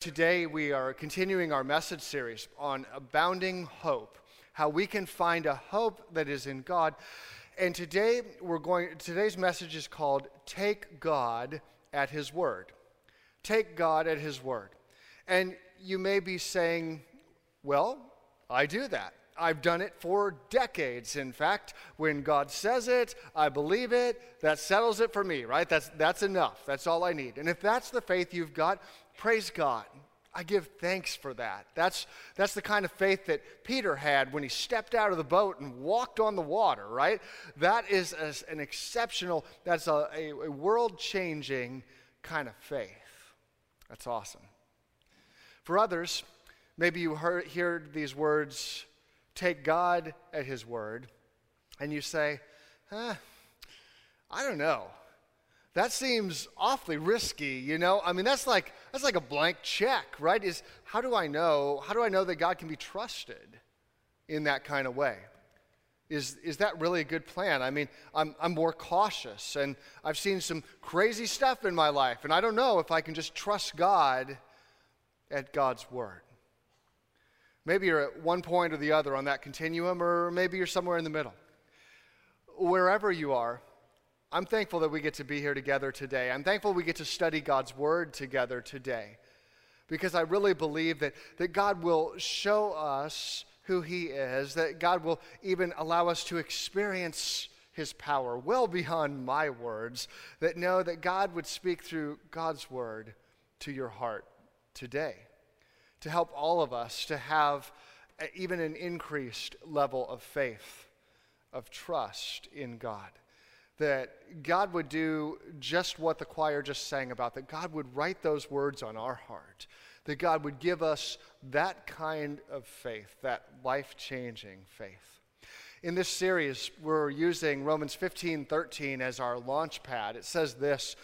Today, we are continuing our message series on abounding hope, how we can find a hope that is in God. And today, we're going, today's message is called Take God at His Word. Take God at His Word. And you may be saying, Well, I do that. I've done it for decades. In fact, when God says it, I believe it. That settles it for me, right? That's, that's enough. That's all I need. And if that's the faith you've got, Praise God. I give thanks for that. That's, that's the kind of faith that Peter had when he stepped out of the boat and walked on the water, right? That is a, an exceptional, that's a, a, a world changing kind of faith. That's awesome. For others, maybe you heard, hear these words take God at his word, and you say, huh, I don't know that seems awfully risky, you know? I mean, that's like that's like a blank check, right? Is how do I know? How do I know that God can be trusted in that kind of way? Is is that really a good plan? I mean, I'm I'm more cautious and I've seen some crazy stuff in my life, and I don't know if I can just trust God at God's word. Maybe you're at one point or the other on that continuum, or maybe you're somewhere in the middle. Wherever you are, I'm thankful that we get to be here together today. I'm thankful we get to study God's Word together today because I really believe that, that God will show us who He is, that God will even allow us to experience His power well beyond my words, that know that God would speak through God's Word to your heart today to help all of us to have even an increased level of faith, of trust in God that God would do just what the choir just sang about, that God would write those words on our heart, that God would give us that kind of faith, that life changing faith. In this series, we're using Romans 15 13 as our launch pad. It says this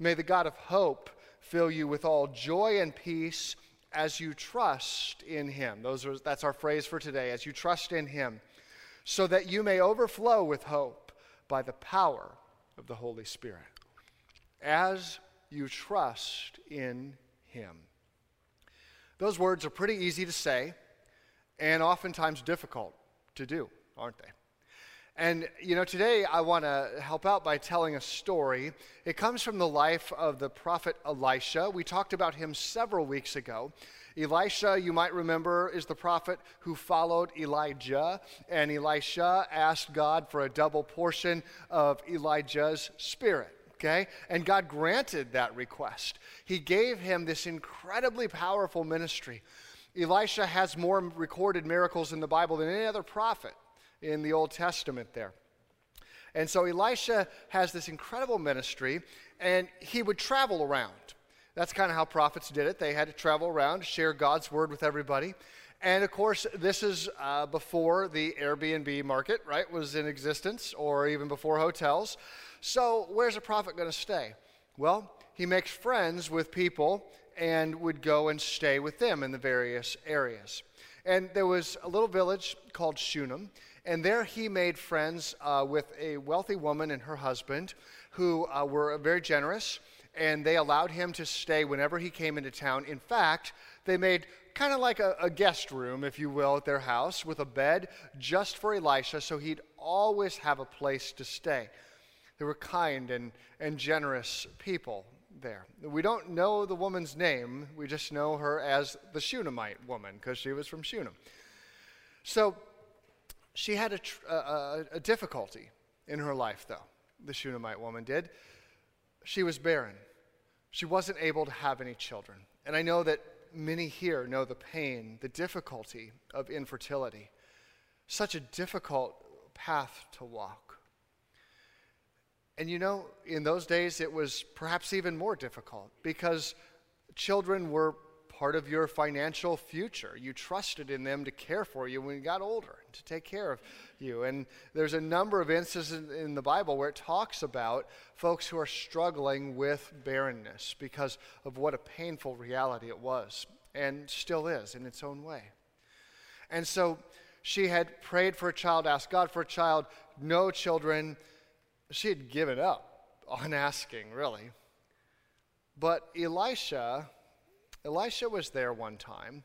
May the God of hope fill you with all joy and peace as you trust in him. Those are, that's our phrase for today, as you trust in him, so that you may overflow with hope by the power of the Holy Spirit as you trust in Him. Those words are pretty easy to say and oftentimes difficult to do, aren't they? And, you know, today I want to help out by telling a story. It comes from the life of the prophet Elisha. We talked about him several weeks ago. Elisha, you might remember, is the prophet who followed Elijah, and Elisha asked God for a double portion of Elijah's spirit. Okay? And God granted that request. He gave him this incredibly powerful ministry. Elisha has more recorded miracles in the Bible than any other prophet in the Old Testament there. And so Elisha has this incredible ministry, and he would travel around. That's kind of how prophets did it. They had to travel around, share God's word with everybody. And of course, this is uh, before the Airbnb market, right, was in existence, or even before hotels. So, where's a prophet going to stay? Well, he makes friends with people and would go and stay with them in the various areas. And there was a little village called Shunem, and there he made friends uh, with a wealthy woman and her husband who uh, were very generous and they allowed him to stay whenever he came into town. In fact, they made kind of like a, a, guest room, if you will, at their house with a bed just for Elisha, so he'd always have a place to stay. They were kind and, and generous people there. We don't know the woman's name, we just know her as the Shunammite woman because she was from Shunem. So she had a, a, a difficulty in her life, though, the Shunammite woman did she was barren. She wasn't able to have any children. And I know that many here know the pain, the difficulty of infertility. Such a difficult path to walk. And you know, in those days, it was perhaps even more difficult because children were part of your financial future. You trusted in them to care for you when you got older, to take care of you. And there's a number of instances in the Bible where it talks about folks who are struggling with barrenness because of what a painful reality it was and still is in its own way. And so she had prayed for a child, asked God for a child, no children. She had given up on asking, really. But Elisha Elisha was there one time,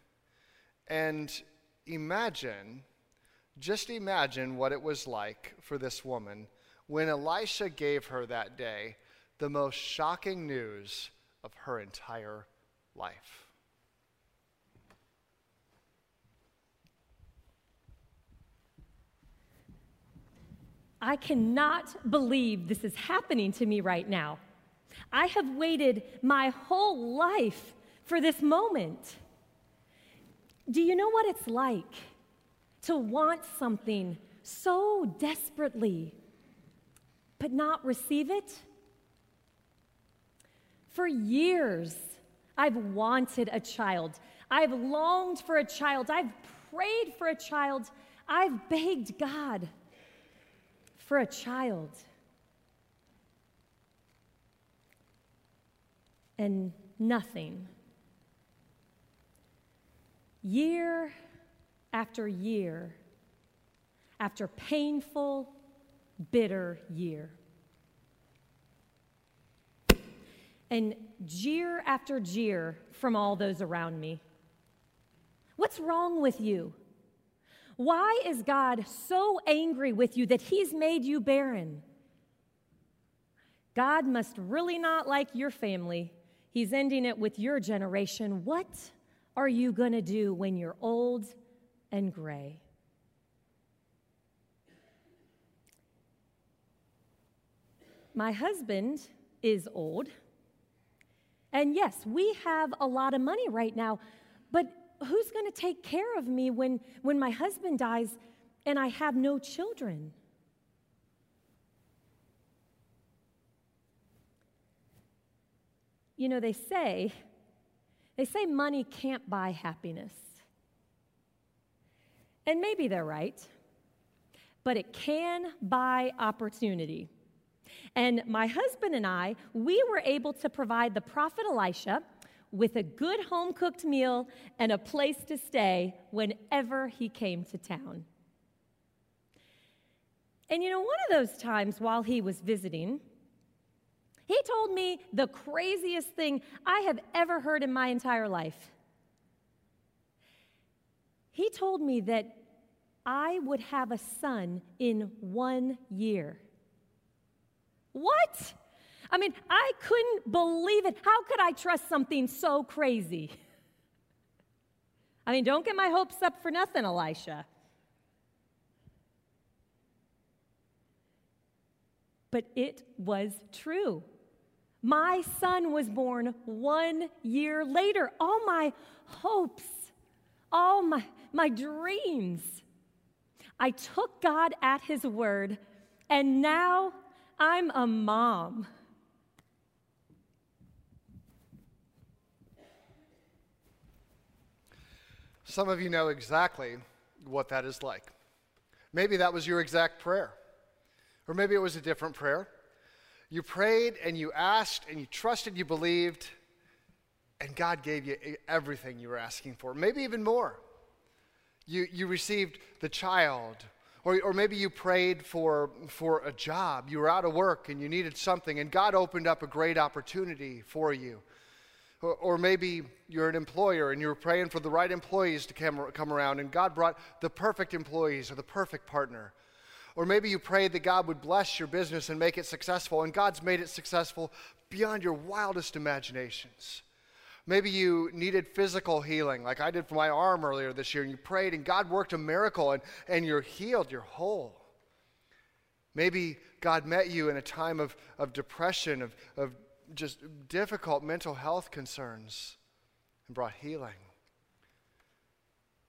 and imagine, just imagine what it was like for this woman when Elisha gave her that day the most shocking news of her entire life. I cannot believe this is happening to me right now. I have waited my whole life for this moment. Do you know what it's like to want something so desperately, but not receive it? For years, I've wanted a child. I've longed for a child. I've prayed for a child. I've begged God for a child. And nothing. Year after year, after painful, bitter year. And jeer after jeer from all those around me. What's wrong with you? Why is God so angry with you that He's made you barren? God must really not like your family. He's ending it with your generation. What are you going to do when you're old and gray? My husband is old. And yes, we have a lot of money right now, but who's going to take care of me when, when my husband dies and I have no children? You know, they say, they say money can't buy happiness. And maybe they're right, but it can buy opportunity. And my husband and I, we were able to provide the prophet Elisha with a good home cooked meal and a place to stay whenever he came to town. And you know, one of those times while he was visiting, he told me the craziest thing I have ever heard in my entire life. He told me that I would have a son in one year. What? I mean, I couldn't believe it. How could I trust something so crazy? I mean, don't get my hopes up for nothing, Elisha. But it was true. My son was born one year later. All my hopes, all my, my dreams. I took God at his word, and now I'm a mom. Some of you know exactly what that is like. Maybe that was your exact prayer, or maybe it was a different prayer. You prayed and you asked and you trusted, you believed, and God gave you everything you were asking for, maybe even more. You, you received the child, or, or maybe you prayed for, for a job. You were out of work and you needed something, and God opened up a great opportunity for you. Or, or maybe you're an employer and you were praying for the right employees to come, come around, and God brought the perfect employees or the perfect partner. Or maybe you prayed that God would bless your business and make it successful, and God's made it successful beyond your wildest imaginations. Maybe you needed physical healing, like I did for my arm earlier this year, and you prayed, and God worked a miracle, and, and you're healed, you're whole. Maybe God met you in a time of, of depression, of, of just difficult mental health concerns and brought healing.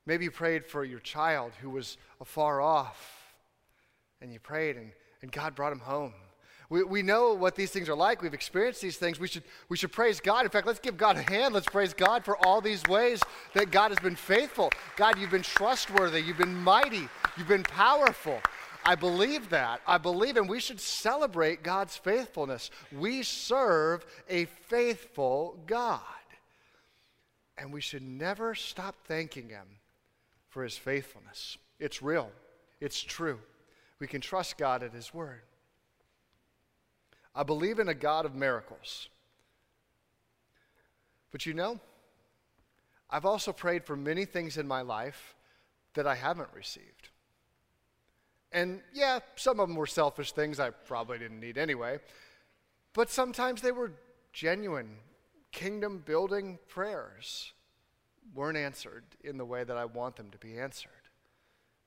Maybe you prayed for your child who was afar off, and you prayed, and, and God brought him home. We, we know what these things are like. We've experienced these things. We should, we should praise God. In fact, let's give God a hand. Let's praise God for all these ways that God has been faithful. God, you've been trustworthy. You've been mighty. You've been powerful. I believe that. I believe, and we should celebrate God's faithfulness. We serve a faithful God. And we should never stop thanking Him for His faithfulness. It's real, it's true. We can trust God at His word. I believe in a God of miracles. But you know, I've also prayed for many things in my life that I haven't received. And yeah, some of them were selfish things I probably didn't need anyway, but sometimes they were genuine, kingdom building prayers. Weren't answered in the way that I want them to be answered.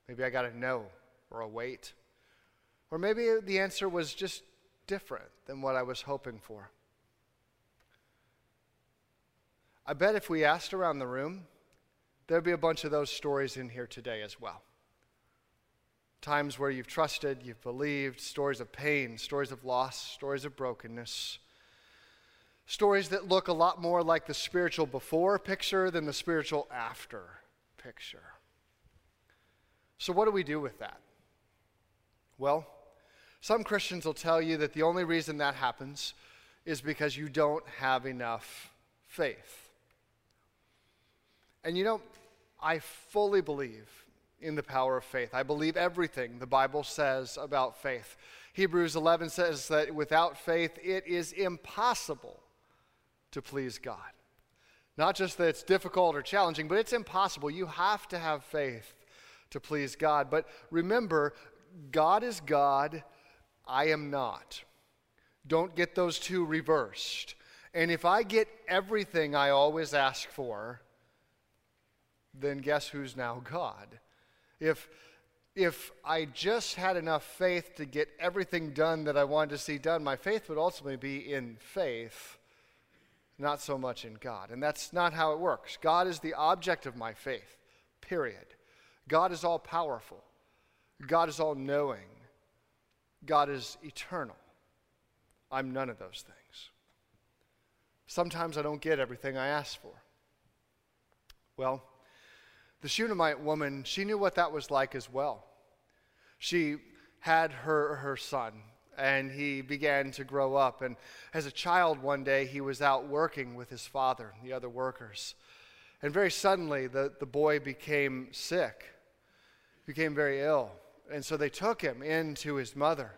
Maybe I got a no or a wait. Or maybe the answer was just different than what I was hoping for. I bet if we asked around the room, there'd be a bunch of those stories in here today as well. Times where you've trusted, you've believed, stories of pain, stories of loss, stories of brokenness. Stories that look a lot more like the spiritual before picture than the spiritual after picture. So, what do we do with that? Well, some Christians will tell you that the only reason that happens is because you don't have enough faith. And you know, I fully believe in the power of faith. I believe everything the Bible says about faith. Hebrews 11 says that without faith, it is impossible to please God. Not just that it's difficult or challenging, but it's impossible. You have to have faith to please God. But remember, God is God, I am not. Don't get those two reversed. And if I get everything I always ask for, then guess who's now God? If, if I just had enough faith to get everything done that I wanted to see done, my faith would ultimately be in faith, not so much in God. And that's not how it works. God is the object of my faith, period. God is all powerful, God is all knowing, God is eternal. I'm none of those things. Sometimes I don't get everything I ask for. Well, the Shunammite woman, she knew what that was like as well. She had her, her son, and he began to grow up. And as a child, one day, he was out working with his father and the other workers. And very suddenly, the, the boy became sick, became very ill. And so they took him in to his mother.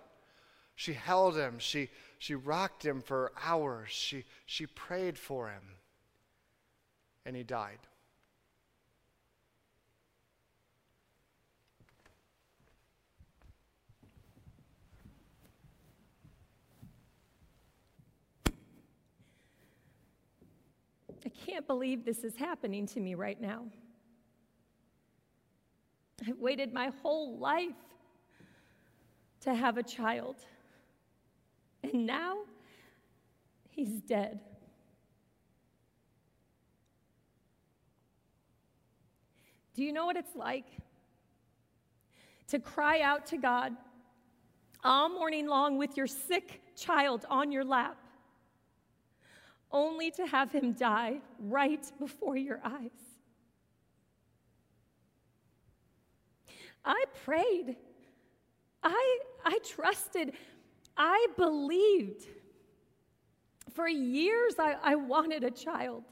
She held him, she, she rocked him for hours, she, she prayed for him, and he died. I can't believe this is happening to me right now. I've waited my whole life to have a child. And now he's dead. Do you know what it's like to cry out to God all morning long with your sick child on your lap? only to have him die right before your eyes. I prayed. I, I trusted. I believed. For years, I, I wanted a child.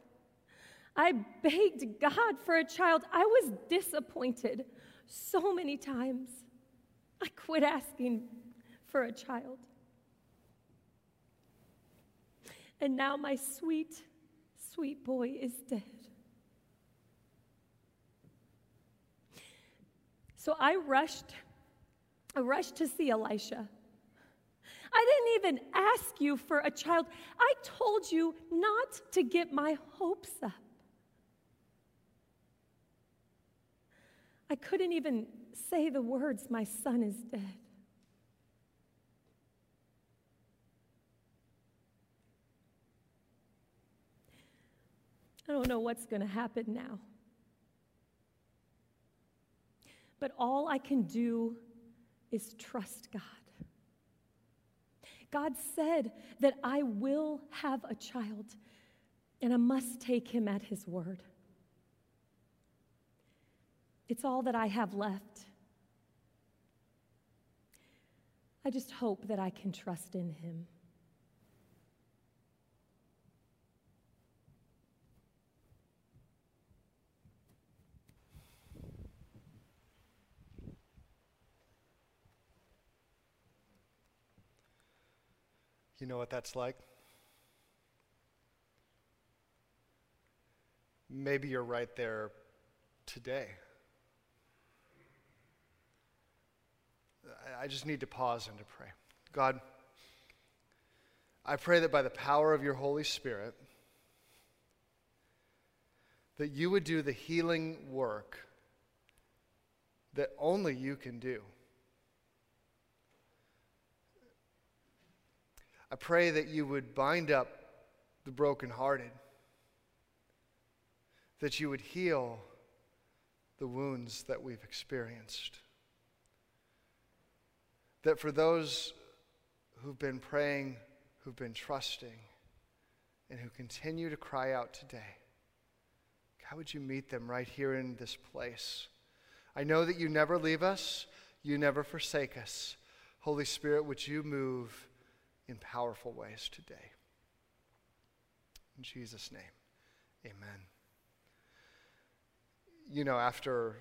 I begged God for a child. I was disappointed so many times. I quit asking for a child. And now my sweet, sweet boy is dead. So I rushed, I rushed to see Elisha. I didn't even ask you for a child. I told you not to get my hopes up. I couldn't even say the words, My son is dead. I don't know what's going to happen now. But all I can do is trust God. God said that I will have a child, and I must take him at his word. It's all that I have left. I just hope that I can trust in him. You know what that's like? Maybe you're right there today. I just need to pause and to pray. God, I pray that by the power of your Holy Spirit, that you would do the healing work that only you can do. I pray that you would bind up the brokenhearted, that you would heal the wounds that we've experienced. That for those who've been praying, who've been trusting, and who continue to cry out today, how would you meet them right here in this place? I know that you never leave us, you never forsake us. Holy Spirit, would you move in powerful ways today? In Jesus' name, amen. You know, after,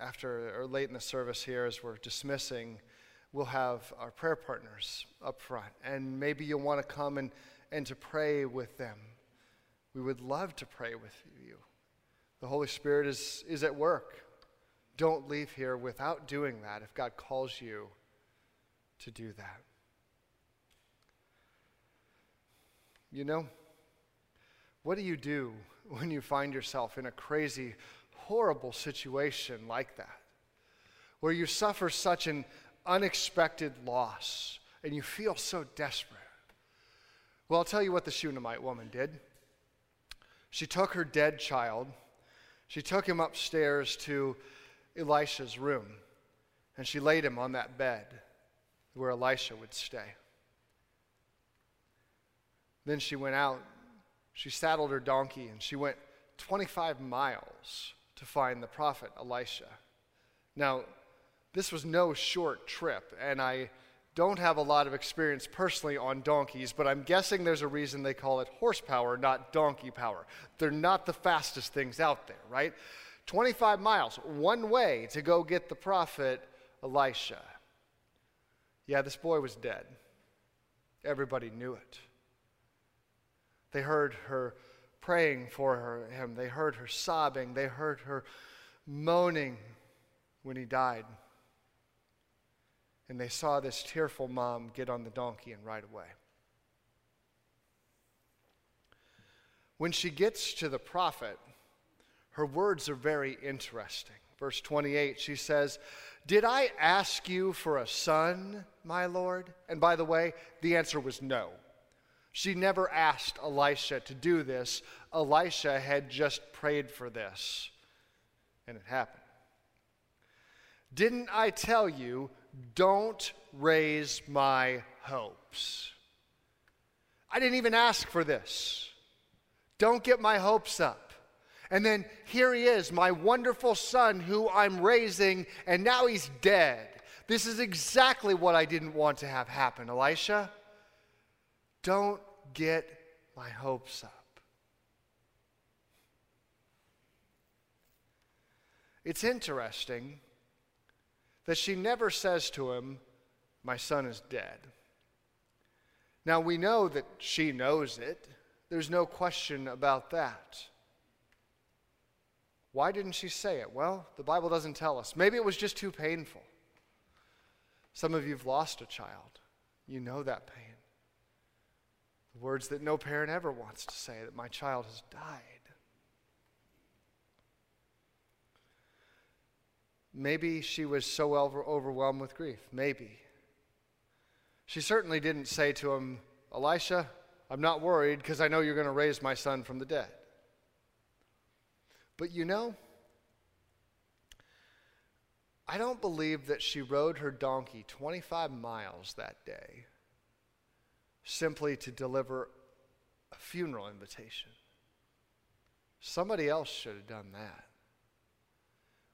after or late in the service here, as we're dismissing, we'll have our prayer partners up front. And maybe you'll want to come and, and to pray with them. We would love to pray with you. The Holy Spirit is, is at work. Don't leave here without doing that if God calls you to do that. You know, what do you do when you find yourself in a crazy, horrible situation like that? Where you suffer such an unexpected loss and you feel so desperate? Well, I'll tell you what the Shunammite woman did. She took her dead child she took him upstairs to Elisha's room, and she laid him on that bed where Elisha would stay. Then she went out, she saddled her donkey, and she went 25 miles to find the prophet Elisha. Now, this was no short trip, and I don't have a lot of experience personally on donkeys, but I'm guessing there's a reason they call it horsepower, not donkey power. They're not the fastest things out there, right? 25 miles, one way to go get the prophet Elisha. Yeah, this boy was dead. Everybody knew it. They heard her praying for her, him, they heard her sobbing, they heard her moaning when he died and they saw this tearful mom get on the donkey and ride away. When she gets to the prophet, her words are very interesting. Verse 28, she says, Did I ask you for a son, my Lord? And by the way, the answer was no. She never asked Elisha to do this. Elisha had just prayed for this, and it happened. Didn't I tell you don't raise my hopes. I didn't even ask for this. Don't get my hopes up. And then here he is, my wonderful son who I'm raising, and now he's dead. This is exactly what I didn't want to have happen, Elisha. Don't get my hopes up. It's interesting that she never says to him, My son is dead. Now we know that she knows it. There's no question about that. Why didn't she say it? Well, the Bible doesn't tell us. Maybe it was just too painful. Some of you have lost a child. You know that pain. Words that no parent ever wants to say that my child has died. Maybe she was so over- overwhelmed with grief. Maybe. She certainly didn't say to him, Elisha, I'm not worried because I know you're going to raise my son from the dead. But you know, I don't believe that she rode her donkey 25 miles that day simply to deliver a funeral invitation. Somebody else should have done that.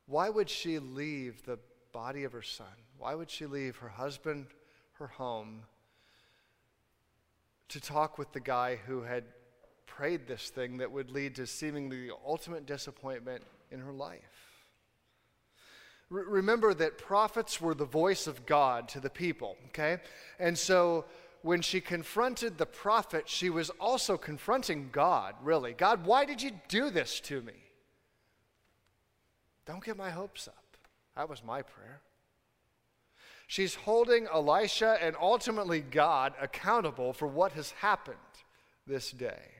Why would she leave the body of her son? Why would she leave her husband, her home, to talk with the guy who had prayed this thing that would lead to seemingly the ultimate disappointment in her life? remember that prophets were the voice of God to the people, okay? And so when she confronted the prophet, she was also confronting God, really. God, why did you do this to me? Don't get my hopes up. That was my prayer. She's holding Elisha and ultimately God accountable for what has happened this day.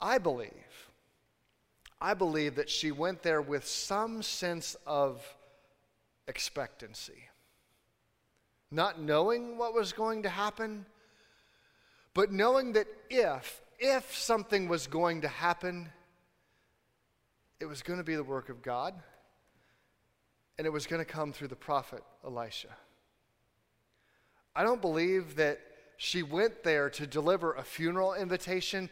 I believe, I believe that she went there with some sense of expectancy. Not knowing what was going to happen, but knowing that if, if something was going to happen, it was going to be the work of God and it was going to come through the prophet Elisha. I don't believe that she went there to deliver a funeral invitation.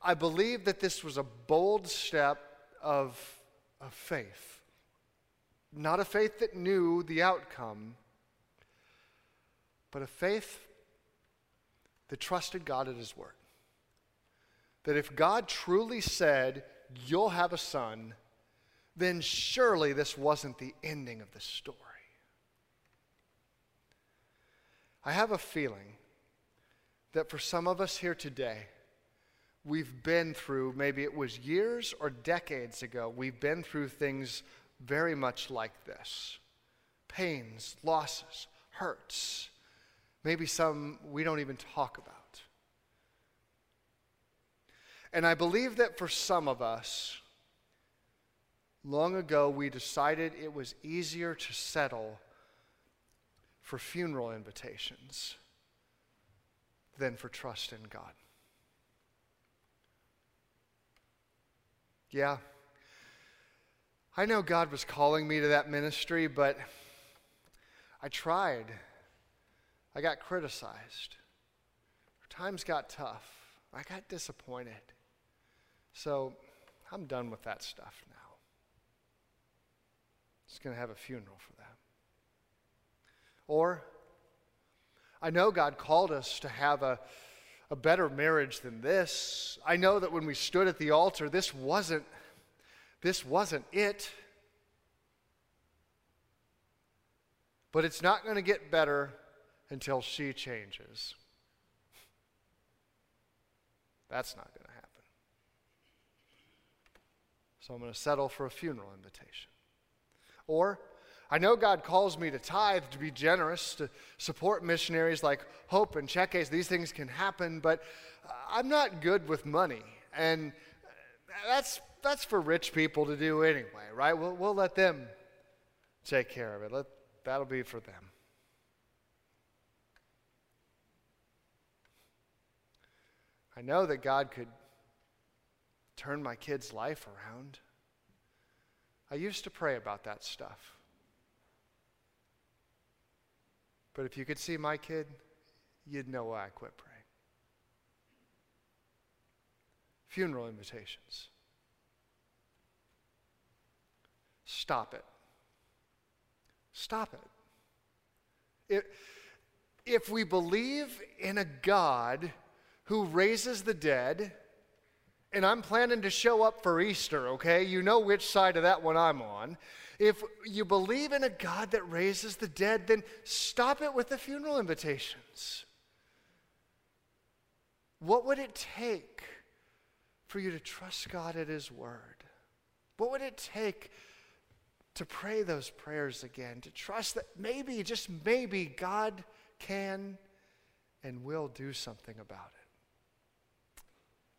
I believe that this was a bold step of, of faith. Not a faith that knew the outcome, but a faith that trusted God at His word. That if God truly said, You'll have a son, then surely this wasn't the ending of the story. I have a feeling that for some of us here today, we've been through, maybe it was years or decades ago, we've been through things very much like this pains, losses, hurts, maybe some we don't even talk about. And I believe that for some of us, Long ago, we decided it was easier to settle for funeral invitations than for trust in God. Yeah, I know God was calling me to that ministry, but I tried. I got criticized. Times got tough. I got disappointed. So I'm done with that stuff now. Just going to have a funeral for that. Or, I know God called us to have a, a better marriage than this. I know that when we stood at the altar, this wasn't, this wasn't it. But it's not going to get better until she changes. That's not going to happen. So I'm going to settle for a funeral invitation. Or, I know God calls me to tithe, to be generous, to support missionaries like Hope and Cheques. These things can happen, but I'm not good with money. And that's, that's for rich people to do anyway, right? We'll, we'll let them take care of it. Let, that'll be for them. I know that God could turn my kid's life around. I used to pray about that stuff. But if you could see my kid, you'd know why I quit praying. Funeral invitations. Stop it. Stop it. If, if we believe in a God who raises the dead, and I'm planning to show up for Easter, okay? You know which side of that one I'm on. If you believe in a God that raises the dead, then stop it with the funeral invitations. What would it take for you to trust God at His Word? What would it take to pray those prayers again? To trust that maybe, just maybe, God can and will do something about it.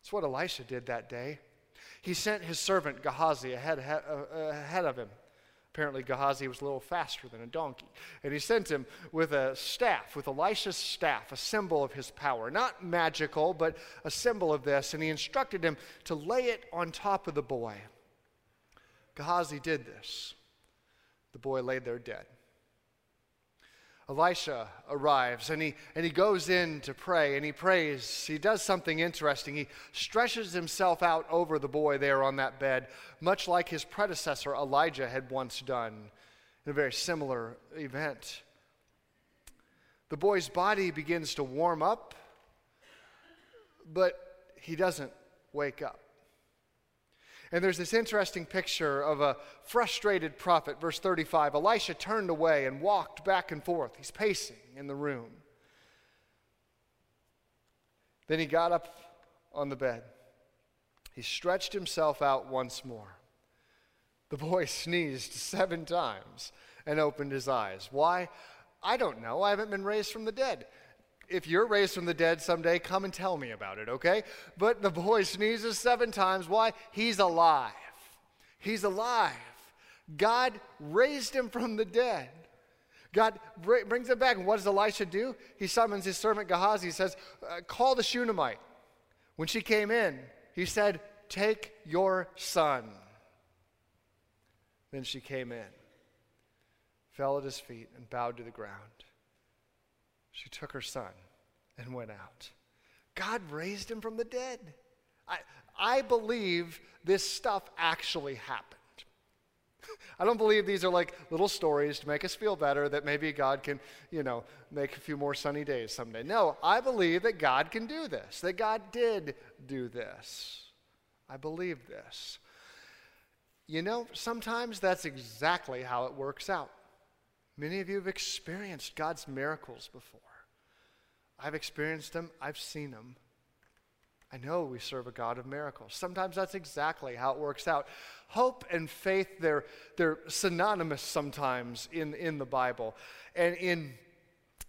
That's what Elisha did that day. He sent his servant Gehazi ahead, uh, ahead of him. Apparently, Gehazi was a little faster than a donkey. And he sent him with a staff, with Elisha's staff, a symbol of his power. Not magical, but a symbol of this. And he instructed him to lay it on top of the boy. Gehazi did this. The boy lay there dead. Elisha arrives and he, and he goes in to pray and he prays. He does something interesting. He stretches himself out over the boy there on that bed, much like his predecessor Elijah had once done in a very similar event. The boy's body begins to warm up, but he doesn't wake up. And there's this interesting picture of a frustrated prophet, verse 35. Elisha turned away and walked back and forth. He's pacing in the room. Then he got up on the bed. He stretched himself out once more. The boy sneezed seven times and opened his eyes. Why? I don't know. I haven't been raised from the dead. If you're raised from the dead someday, come and tell me about it, okay? But the boy sneezes seven times. Why? He's alive. He's alive. God raised him from the dead. God brings him back. And what does Elisha do? He summons his servant Gehazi. He says, uh, Call the Shunammite. When she came in, he said, Take your son. Then she came in, fell at his feet, and bowed to the ground. She took her son and went out. God raised him from the dead. I, I believe this stuff actually happened. I don't believe these are like little stories to make us feel better that maybe God can, you know, make a few more sunny days someday. No, I believe that God can do this, that God did do this. I believe this. You know, sometimes that's exactly how it works out. Many of you have experienced God's miracles before. I've experienced them, I've seen them. I know we serve a God of miracles. Sometimes that's exactly how it works out. Hope and faith, they're, they're synonymous sometimes in, in the Bible. And in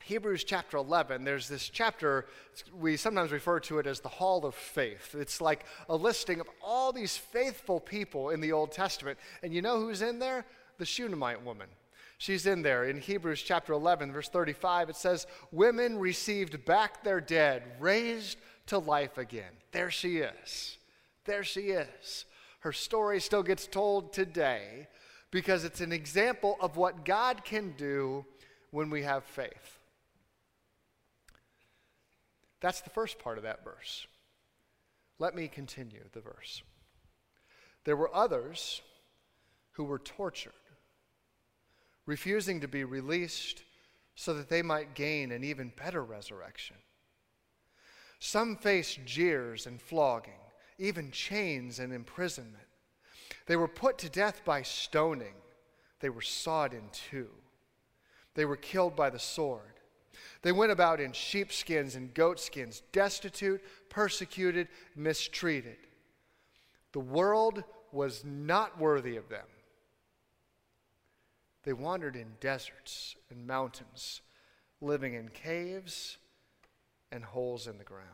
Hebrews chapter 11, there's this chapter, we sometimes refer to it as the Hall of Faith. It's like a listing of all these faithful people in the Old Testament. And you know who's in there? The Shunammite woman. She's in there. In Hebrews chapter 11, verse 35, it says, Women received back their dead, raised to life again. There she is. There she is. Her story still gets told today because it's an example of what God can do when we have faith. That's the first part of that verse. Let me continue the verse. There were others who were tortured, refusing to be released so that they might gain an even better resurrection. Some faced jeers and flogging, even chains and imprisonment. They were put to death by stoning. They were sawed in two. They were killed by the sword. They went about in sheepskins and goatskins, destitute, persecuted, mistreated. The world was not worthy of them. They wandered in deserts and mountains, living in caves and holes in the ground.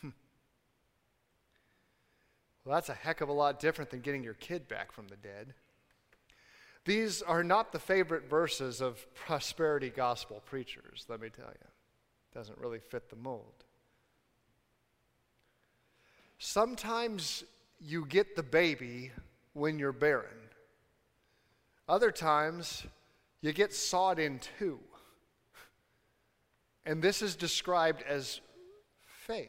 Hmm. Well, that's a heck of a lot different than getting your kid back from the dead. These are not the favorite verses of prosperity gospel preachers, let me tell you. Doesn't really fit the mold. Sometimes you get the baby when you're barren. Other times, you get sawed in two. And this is described as faith.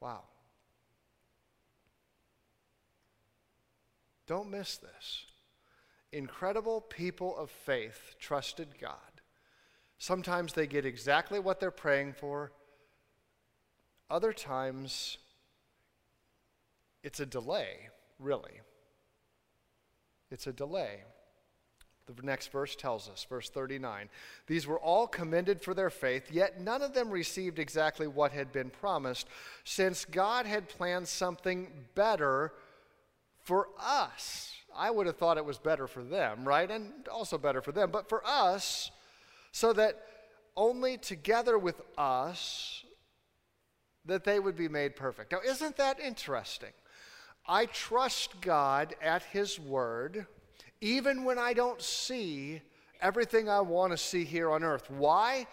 Wow. Don't miss this. Incredible people of faith trusted God. Sometimes they get exactly what they're praying for, other times, it's a delay, really. It's a delay. The next verse tells us, verse 39 These were all commended for their faith, yet none of them received exactly what had been promised, since God had planned something better for us. I would have thought it was better for them, right? And also better for them, but for us, so that only together with us that they would be made perfect. Now, isn't that interesting? I trust God at His word even when I don't see everything I want to see here on earth. Why?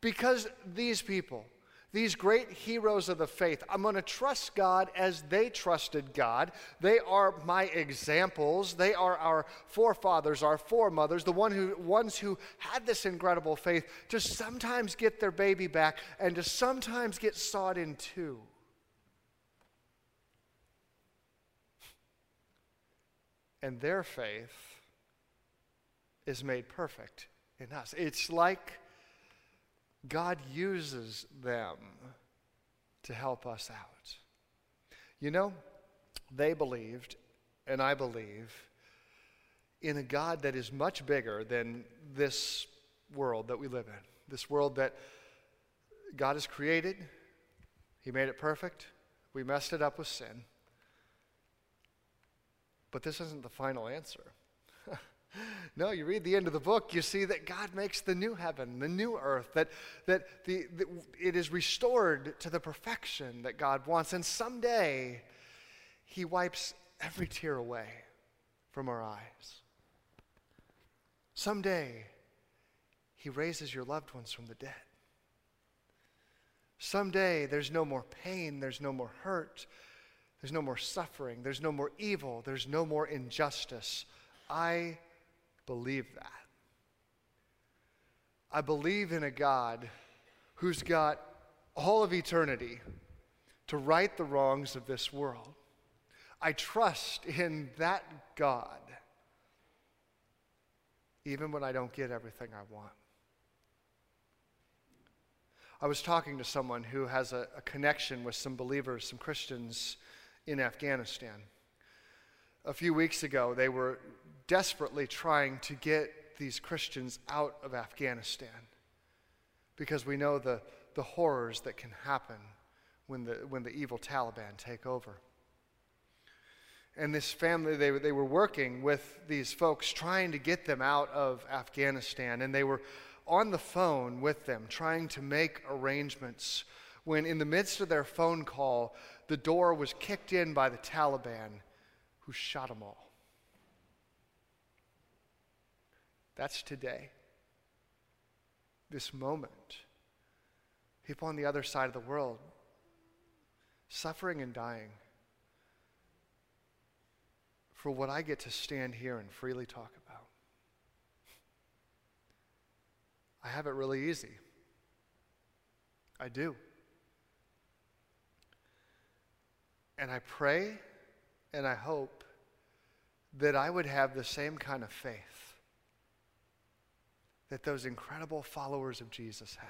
Because these people, these great heroes of the faith, I'm going to trust God as they trusted God. They are my examples. They are our forefathers, our foremothers, the one who, ones who had this incredible faith to sometimes get their baby back and to sometimes get sawed in two. And their faith is made perfect in us. It's like God uses them to help us out. You know, they believed, and I believe, in a God that is much bigger than this world that we live in, this world that God has created, He made it perfect. We messed it up with sin. But this isn't the final answer. no, you read the end of the book, you see that God makes the new heaven, the new earth, that, that the, it is restored to the perfection that God wants. And someday, He wipes every tear away from our eyes. Someday, He raises your loved ones from the dead. Someday, there's no more pain, there's no more hurt, there's no more suffering, there's no more evil, there's no more injustice. I believe that. I believe in a God who's got all of eternity to right the wrongs of this world. I trust in that God, even when I don't get everything I want. I was talking to someone who has a, a connection with some believers, some Christians in Afghanistan. A few weeks ago, they were desperately trying to get these Christians out of Afghanistan because we know the, the horrors that can happen when the, when the evil Taliban take over. And this family, they, they were working with these folks trying to get them out of Afghanistan, and they were on the phone with them trying to make arrangements when, in the midst of their phone call, the door was kicked in by the Taliban who shot them all. That's today. This moment. People on the other side of the world suffering and dying for what I get to stand here and freely talk about. I have it really easy. I do. And I pray and I hope that I would have the same kind of faith that those incredible followers of Jesus have.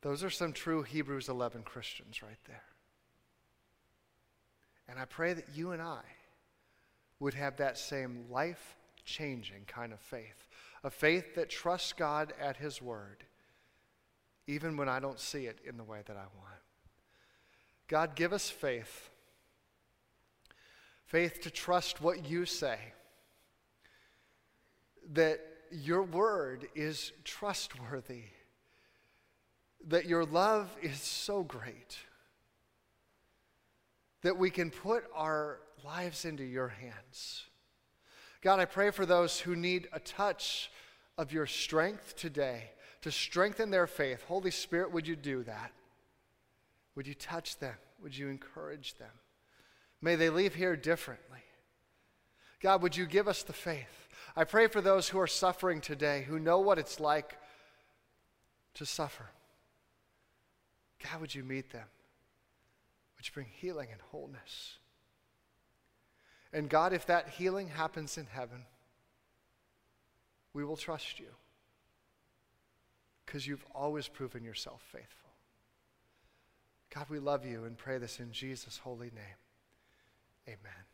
Those are some true Hebrews 11 Christians right there. And I pray that you and I would have that same life changing kind of faith a faith that trusts God at His word, even when I don't see it in the way that I want. God, give us faith. Faith to trust what you say. That your word is trustworthy. That your love is so great. That we can put our lives into your hands. God, I pray for those who need a touch of your strength today to strengthen their faith. Holy Spirit, would you do that? Would you touch them? Would you encourage them? May they leave here differently. God, would you give us the faith? I pray for those who are suffering today, who know what it's like to suffer. God, would you meet them? Would you bring healing and wholeness? And God, if that healing happens in heaven, we will trust you because you've always proven yourself faithful. God, we love you and pray this in Jesus' holy name. Amen.